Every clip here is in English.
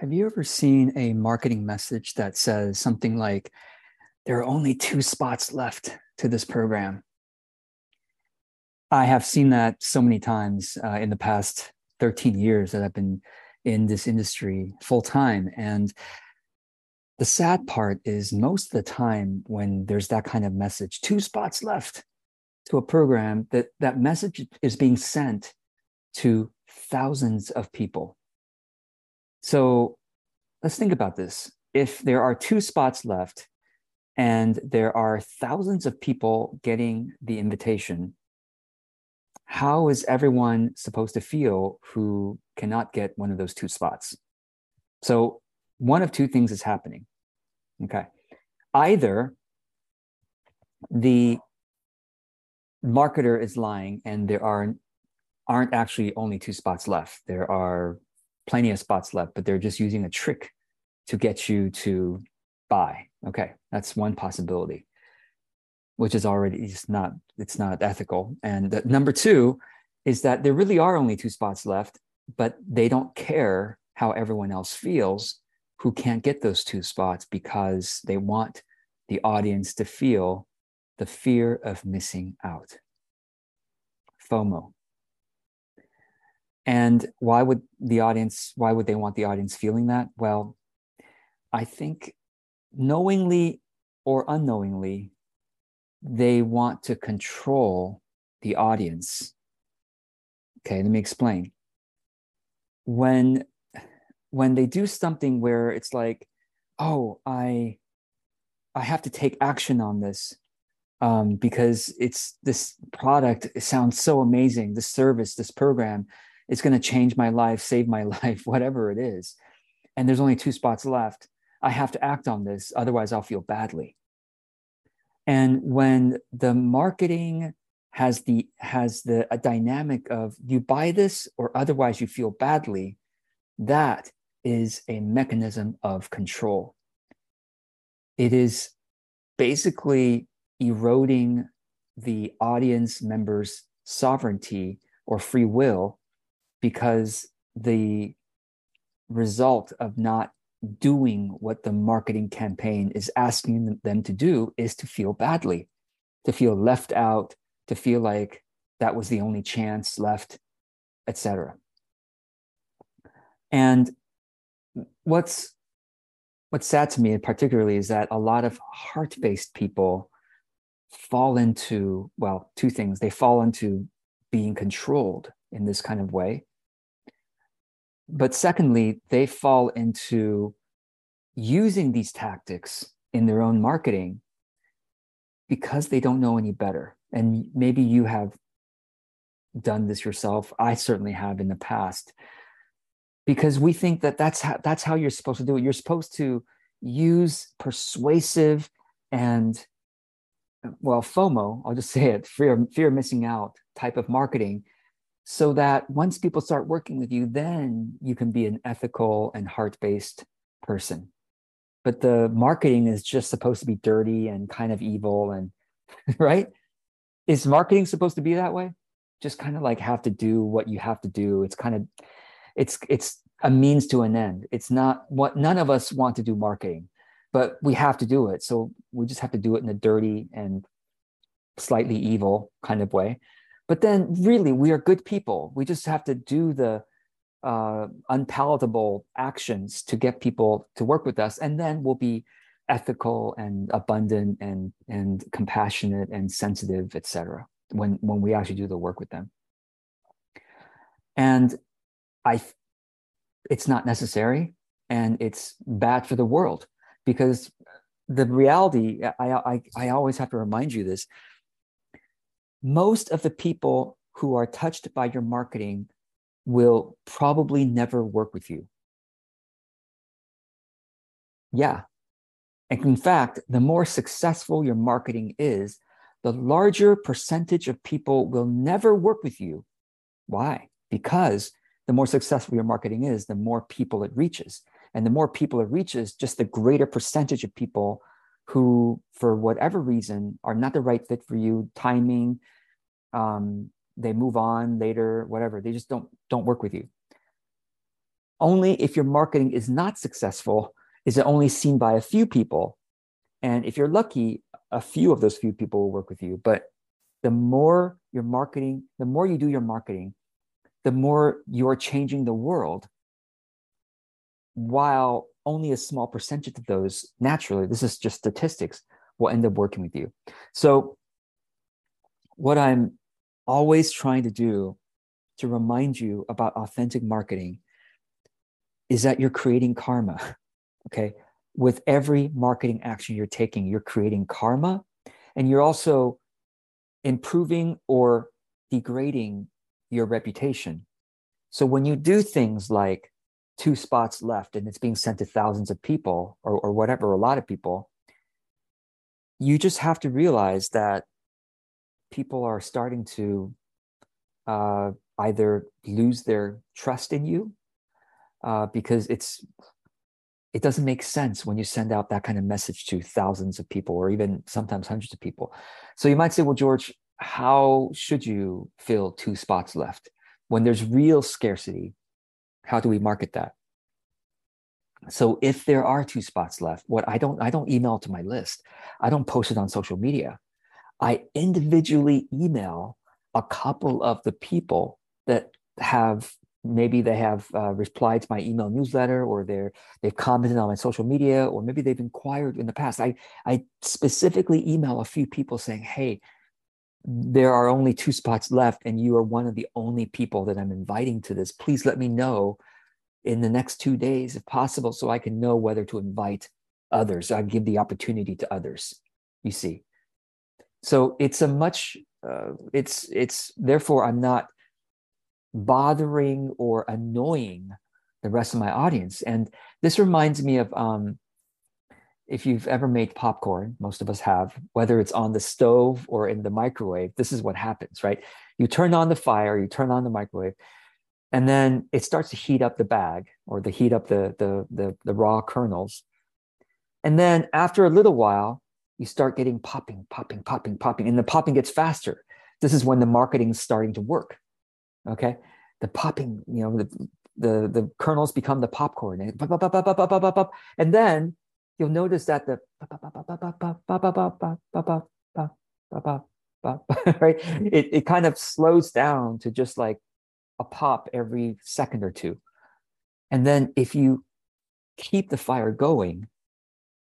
Have you ever seen a marketing message that says something like, there are only two spots left to this program? I have seen that so many times uh, in the past 13 years that I've been in this industry full time. And the sad part is most of the time when there's that kind of message, two spots left to a program, that that message is being sent to thousands of people so let's think about this. If there are two spots left and there are thousands of people getting the invitation, how is everyone supposed to feel who cannot get one of those two spots? So one of two things is happening. Okay. Either the marketer is lying and there are aren't actually only two spots left. There are plenty of spots left, but they're just using a trick to get you to buy. Okay, that's one possibility, which is already just not it's not ethical. And the, number two is that there really are only two spots left, but they don't care how everyone else feels who can't get those two spots because they want the audience to feel the fear of missing out. FOMO. And why would the audience, why would they want the audience feeling that? Well, I think knowingly or unknowingly, they want to control the audience. Okay, let me explain. When when they do something where it's like, oh, I I have to take action on this um, because it's this product it sounds so amazing, this service, this program it's going to change my life, save my life, whatever it is. And there's only two spots left. I have to act on this, otherwise, I'll feel badly. And when the marketing has the has the dynamic of you buy this or otherwise you feel badly, that is a mechanism of control. It is basically eroding the audience members' sovereignty or free will because the result of not doing what the marketing campaign is asking them to do is to feel badly, to feel left out, to feel like that was the only chance left, etc. And what's what's sad to me particularly is that a lot of heart-based people fall into well two things they fall into being controlled in this kind of way but secondly, they fall into using these tactics in their own marketing because they don't know any better. And maybe you have done this yourself. I certainly have in the past because we think that that's how, that's how you're supposed to do it. You're supposed to use persuasive and well FOMO, I'll just say it, fear fear of missing out type of marketing so that once people start working with you, then you can be an ethical and heart based person. But the marketing is just supposed to be dirty and kind of evil, and right? Is marketing supposed to be that way? Just kind of like have to do what you have to do. It's kind of, it's it's a means to an end. It's not what none of us want to do marketing, but we have to do it. So we just have to do it in a dirty and slightly evil kind of way but then, really, we are good people. We just have to do the uh, unpalatable actions to get people to work with us, and then we'll be ethical and abundant and and compassionate and sensitive, etc. When when we actually do the work with them, and I, it's not necessary, and it's bad for the world because the reality. I I I always have to remind you this most of the people who are touched by your marketing will probably never work with you. Yeah. And in fact, the more successful your marketing is, the larger percentage of people will never work with you. Why? Because the more successful your marketing is, the more people it reaches. And the more people it reaches, just the greater percentage of people who, for whatever reason, are not the right fit for you, timing, um, they move on later, whatever. They just don't don't work with you. only if your marketing is not successful is it only seen by a few people. And if you're lucky, a few of those few people will work with you. But the more your marketing, the more you do your marketing, the more you're changing the world while only a small percentage of those naturally this is just statistics will end up working with you. So what i'm always trying to do to remind you about authentic marketing is that you're creating karma okay? With every marketing action you're taking you're creating karma and you're also improving or degrading your reputation. So when you do things like two spots left and it's being sent to thousands of people or, or whatever, a lot of people, you just have to realize that people are starting to uh, either lose their trust in you uh, because it's it doesn't make sense when you send out that kind of message to thousands of people or even sometimes hundreds of people. So you might say, well, George, how should you fill two spots left when there's real scarcity? How do we market that? So if there are two spots left, what I don't I don't email to my list. I don't post it on social media. I individually email a couple of the people that have maybe they have uh, replied to my email newsletter or they're they've commented on my social media or maybe they've inquired in the past i i specifically email a few people saying hey there are only two spots left and you are one of the only people that i'm inviting to this. Please let me know in the next two days if possible so i can know whether to invite others i give the opportunity to others you see. So it's a much uh, it's it's therefore i'm not bothering or annoying the rest of my audience. And this reminds me of um, if you've ever made popcorn, most of us have, whether it's on the stove or in the microwave, this is what happens, right? You turn on the fire, you turn on the microwave, and then it starts to heat up the bag or the heat up the, the, the, the raw kernels. And then after a little while, you start getting popping, popping, popping, popping, and the popping gets faster. This is when the marketing is starting to work. Okay. The popping, you know, the, the, the kernels become the popcorn. And then you'll notice that the right it, it kind of slows down to just like a pop every second or two and then if you keep the fire going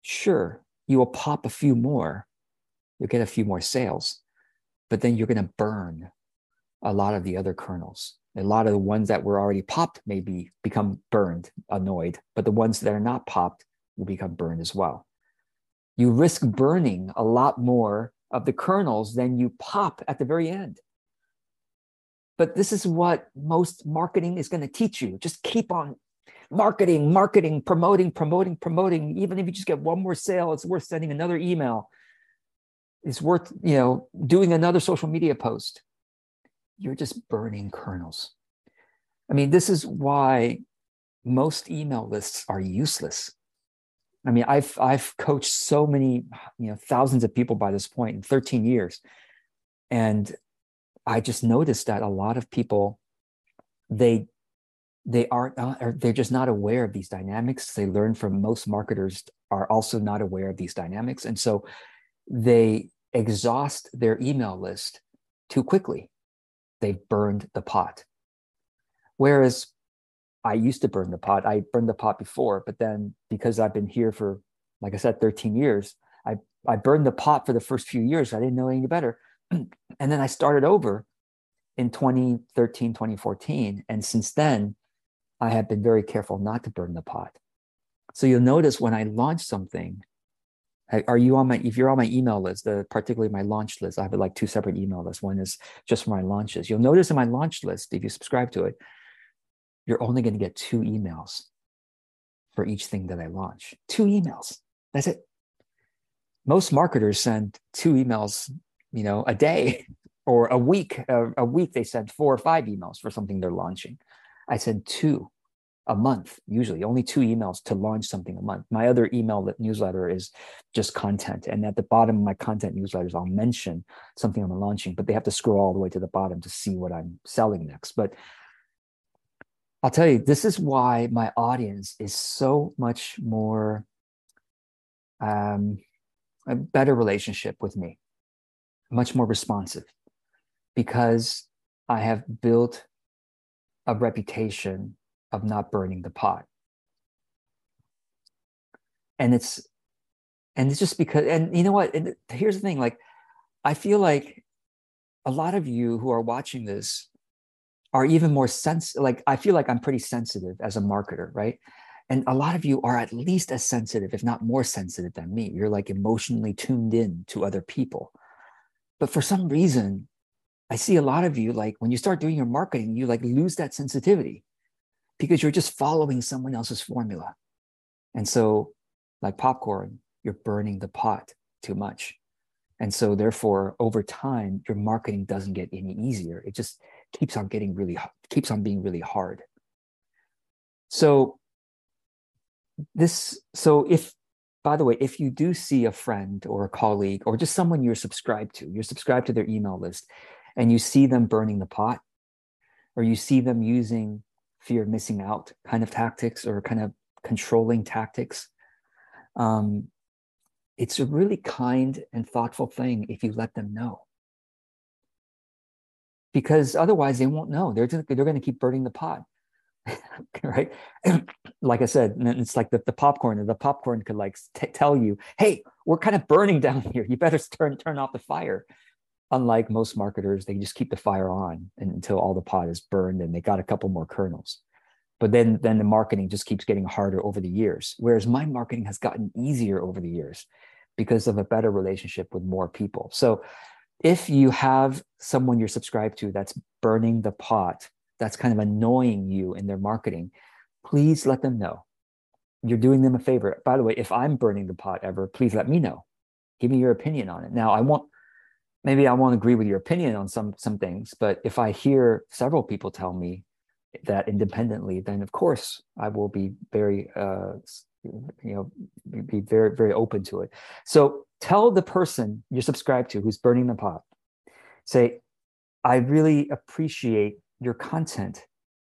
sure you will pop a few more you'll get a few more sales but then you're going to burn a lot of the other kernels a lot of the ones that were already popped maybe become burned annoyed but the ones that are not popped will become burned as well. You risk burning a lot more of the kernels than you pop at the very end. But this is what most marketing is going to teach you. Just keep on marketing, marketing, promoting, promoting, promoting. Even if you just get one more sale, it's worth sending another email. It's worth, you know, doing another social media post. You're just burning kernels. I mean, this is why most email lists are useless. I mean, I've I've coached so many, you know, thousands of people by this point in 13 years, and I just noticed that a lot of people, they they aren't uh, or they're just not aware of these dynamics. They learn from most marketers are also not aware of these dynamics, and so they exhaust their email list too quickly. They've burned the pot. Whereas I used to burn the pot. I burned the pot before, but then because I've been here for, like I said, 13 years, I, I burned the pot for the first few years. I didn't know any better. and then I started over in 2013, 2014. And since then, I have been very careful not to burn the pot. So you'll notice when I launch something, are you on my if you're on my email list the particularly my launch list i have like two separate email lists one is just for my launches you'll notice in my launch list if you subscribe to it you're only going to get two emails for each thing that I launch. Two emails. That's it. Most marketers send two emails, you know, a day or a week. A, a week they send four or five emails for something they're launching. I send two a month, usually only two emails to launch something a month. My other email newsletter is just content. And at the bottom of my content newsletters, I'll mention something I'm launching, but they have to scroll all the way to the bottom to see what I'm selling next. But I'll tell you, this is why my audience is so much more um, a better relationship with me, much more responsive, because I have built a reputation of not burning the pot. And it's and it's just because and you know what and here's the thing like i feel like a lot of you who are watching this are even more sense like i feel like i'm pretty sensitive as a marketer right and a lot of you are at least as sensitive if not more sensitive than me you're like emotionally tuned in to other people but for some reason i see a lot of you like when you start doing your marketing you like lose that sensitivity because you're just following someone else's formula and so like popcorn you're burning the pot too much. And so therefore, over time, your marketing doesn't get any easier. It just keeps on getting really keeps on being really hard. So this so if by the way, if you do see a friend or a colleague or just someone you're subscribed to, you're subscribed to their email list, and you see them burning the pot, or you see them using fear of missing out kind of tactics or kind of controlling tactics, um, it's a really kind and thoughtful thing if you let them know. Because otherwise they won't know. They're, just, they're going to keep burning the pot. right? like I said, it's like the, the popcorn, the popcorn could like t- tell you, hey, we're kind of burning down here. You better turn, turn off the fire. Unlike most marketers, they just keep the fire on until all the pot is burned and they got a couple more kernels but then then the marketing just keeps getting harder over the years whereas my marketing has gotten easier over the years because of a better relationship with more people. So if you have someone you're subscribed to that's burning the pot, that's kind of annoying you in their marketing, please let them know. You're doing them a favor. By the way, if I'm burning the pot ever, please let me know. Give me your opinion on it. Now, I won't maybe I won't agree with your opinion on some some things, but if I hear several people tell me that independently, then of course I will be very uh, you know be very very open to it so tell the person you're subscribed to who's burning the pot. Say i really appreciate your content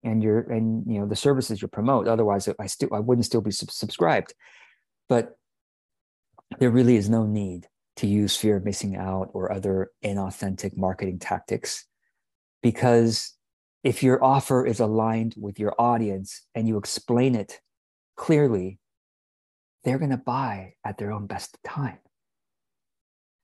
and your and you know the services you promote. Otherwise i still i wouldn't still be sub- subscribed. But there really is no need to use fear of missing out or other inauthentic marketing tactics because if your offer is aligned with your audience and you explain it clearly they're going to buy at their own best time.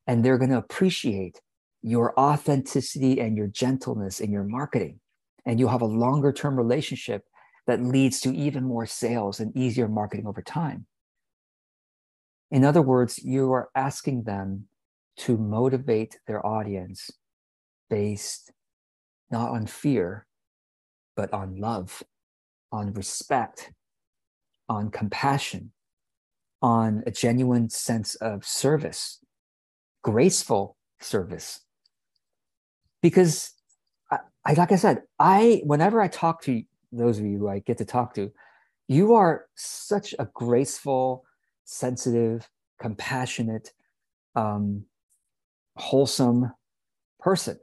And they're going to appreciate your authenticity and your gentleness in your marketing. And you'll have a longer term relationship that leads to even more sales and easier marketing over time. In other words, you are asking them to motivate their audience based not on fear, but on love, on respect, on compassion, on a genuine sense of service, graceful service. Because I, I, like I said, I whenever I talk to those of you I get to talk to, you are such a graceful, sensitive, compassionate, um, wholesome person.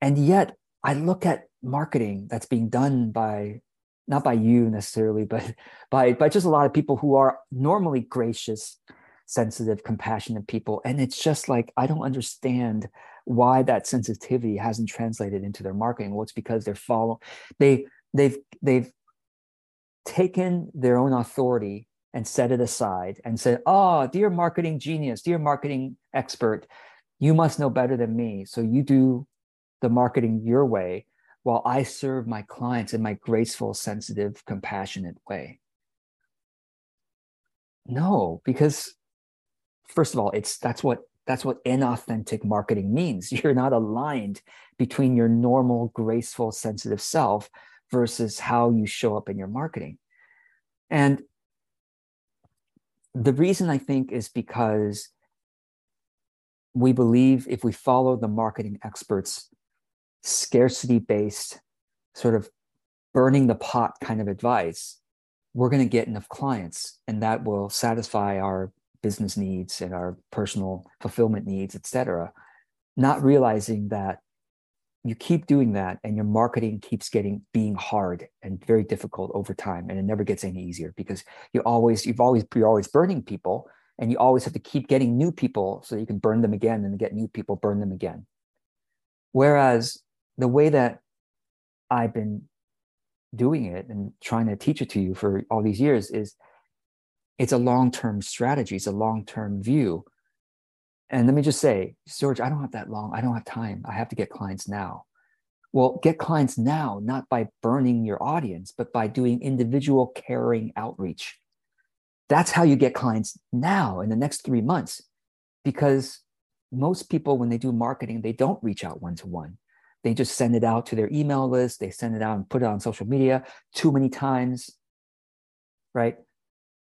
And yet I look at marketing that's being done by not by you necessarily, but by by just a lot of people who are normally gracious, sensitive, compassionate people. And it's just like I don't understand why that sensitivity hasn't translated into their marketing. Well, it's because they're following, they they've they've taken their own authority and set it aside and said, Oh, dear marketing genius, dear marketing expert, you must know better than me. So you do the marketing your way while I serve my clients in my graceful, sensitive, compassionate way? No, because first of all, it's that's what that's what inauthentic marketing means. You're not aligned between your normal, graceful, sensitive self versus how you show up in your marketing. And the reason I think is because we believe if we follow the marketing experts scarcity based, sort of burning the pot kind of advice, we're going to get enough clients and that will satisfy our business needs and our personal fulfillment needs, et cetera. Not realizing that you keep doing that and your marketing keeps getting being hard and very difficult over time and it never gets any easier because you always you've always you're always burning people and you always have to keep getting new people so you can burn them again and get new people burn them again whereas the way that i've been doing it and trying to teach it to you for all these years is it's a long-term strategy it's a long-term view and let me just say, George, I don't have that long. I don't have time. I have to get clients now. Well, get clients now, not by burning your audience, but by doing individual caring outreach. That's how you get clients now in the next three months. Because most people, when they do marketing, they don't reach out one to one. They just send it out to their email list, they send it out and put it on social media too many times, right?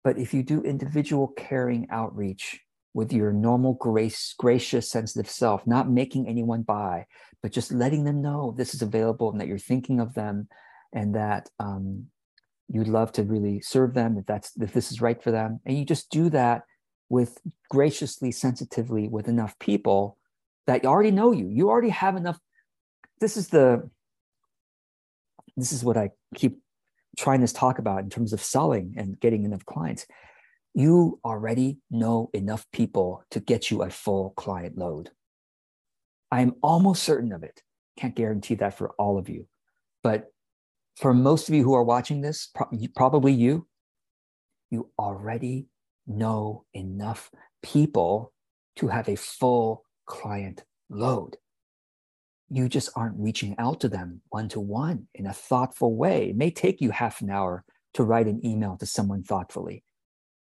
But if you do individual caring outreach, with your normal grace, gracious, sensitive self, not making anyone buy, but just letting them know this is available and that you're thinking of them and that um, you'd love to really serve them if that's if this is right for them. And you just do that with graciously, sensitively with enough people that already know you. You already have enough. This is the this is what I keep trying to talk about in terms of selling and getting enough clients you already know enough people to get you a full client load. I'm almost certain of it. Can't guarantee that for all of you. But for most of you who are watching this, probably you, you already know enough people to have a full client load. You just aren't reaching out to them one to one in a thoughtful way. It may take you half an hour to write an email to someone thoughtfully.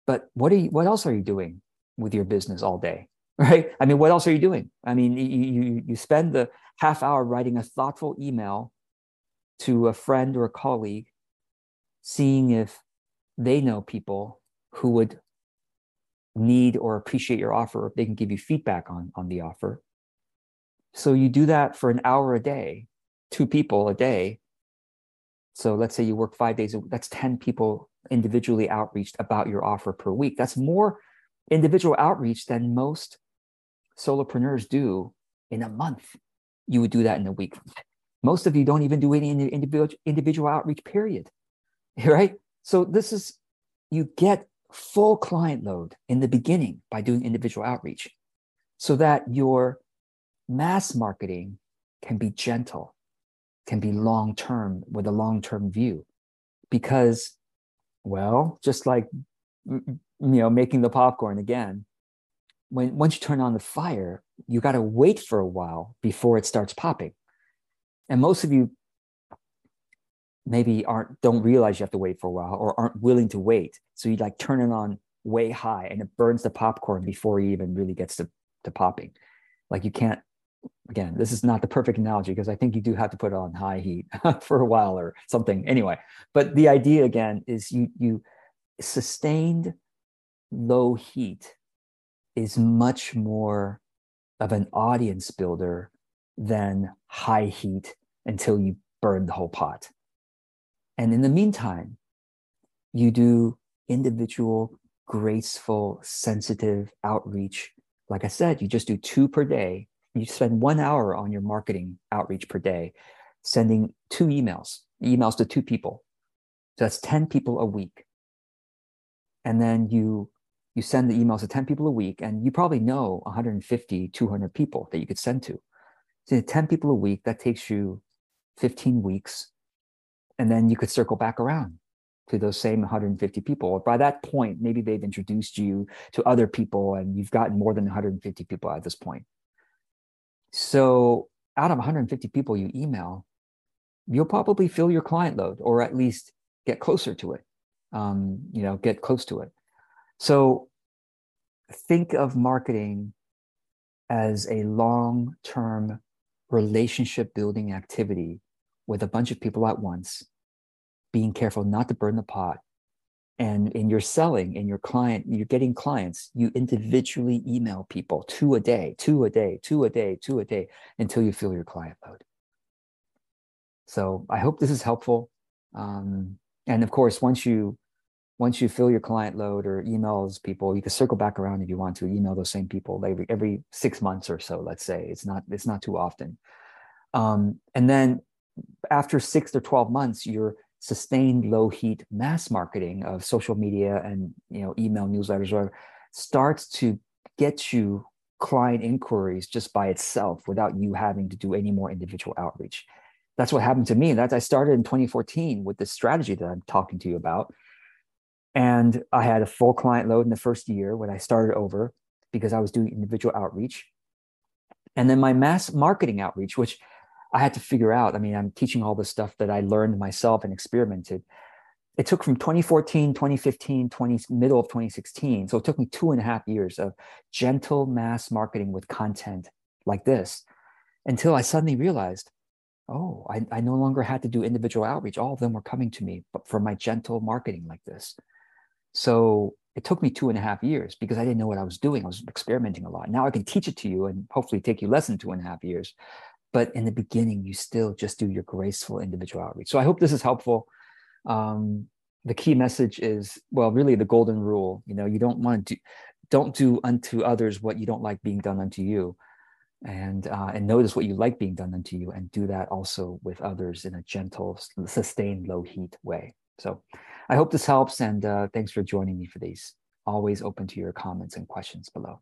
But what are you, what else are you doing with your business all day? Right? I mean, what else are you doing? I mean, you, you, you spend the half hour writing a thoughtful email to a friend or a colleague, seeing if they know people who would need or appreciate your offer, or they can give you feedback on, on the offer. So you do that for an hour a day, two people a day. So let's say you work five days, that's 10 people individually outreached about your offer per week. That's more individual outreach than most solopreneurs do in a month. You would do that in a week. Most of you don't even do any individual individual outreach, period. Right? So this is you get full client load in the beginning by doing individual outreach so that your mass marketing can be gentle, can be long term with a long term view. Because well, just like you know, making the popcorn again. When once you turn on the fire, you got to wait for a while before it starts popping. And most of you maybe aren't don't realize you have to wait for a while or aren't willing to wait. So you like turn it on way high and it burns the popcorn before he even really gets to, to popping. Like you can't again, this is not the perfect analogy because I think you do have to put it on high heat for a while or something. Anyway, but the idea again is you you sustained low heat is much more of an audience builder than high heat until you burn the whole pot. And in the meantime, you do individual, graceful, sensitive outreach. Like I said, you just do two per day you spend one hour on your marketing outreach per day, sending two emails, emails to two people. So that's 10 people a week. And then you you send the emails to 10 people a week, and you probably know 150, 200 people that you could send to. So 10 people a week, that takes you 15 weeks. And then you could circle back around to those same 150 people. By that point, maybe they've introduced you to other people and you've gotten more than 150 people at this point. So out of 150 people you email, you'll probably fill your client load or at least get closer to it. Um, you know, get close to it. So think of marketing as a long-term relationship building activity with a bunch of people at once, being careful not to burn the pot and in your selling in your client you're getting clients you individually email people two a day two a day two a day two a day until you fill your client load. So i hope this is helpful. Um, and of course once you once you fill your client load or emails people you can circle back around if you want to email those same people every every six months or so let's say. It's not it's not too often. Um, and then after six or 12 months, your sustained low heat mass marketing of social media and you know email newsletters or starts to get you client inquiries just by itself without you having to do any more individual outreach. That's what happened to me. That's I started in 2014 with this strategy that I'm talking to you about. And I had a full client load in the first year when I started over because I was doing individual outreach. And then my mass marketing outreach, which I had to figure out. I mean, I'm teaching all the stuff that I learned myself and experimented. It took from 2014, 2015, 20, middle of 2016. So it took me two and a half years of gentle mass marketing with content like this until I suddenly realized, oh, I, I no longer had to do individual outreach. All of them were coming to me, but for my gentle marketing like this. So it took me two and a half years because I didn't know what I was doing. I was experimenting a lot. Now I can teach it to you and hopefully take you less than two and a half years. But in the beginning, you still just do your graceful individual outreach. So I hope this is helpful. Um, the key message is well, really the golden rule. You know, you don't want to do, don't do unto others what you don't like being done unto you and uh, and notice what you like being done unto you and do that also with others in a gentle sustained low heat way so I hope this helps. And uh, thanks for joining me for these. Always open to your comments and questions below.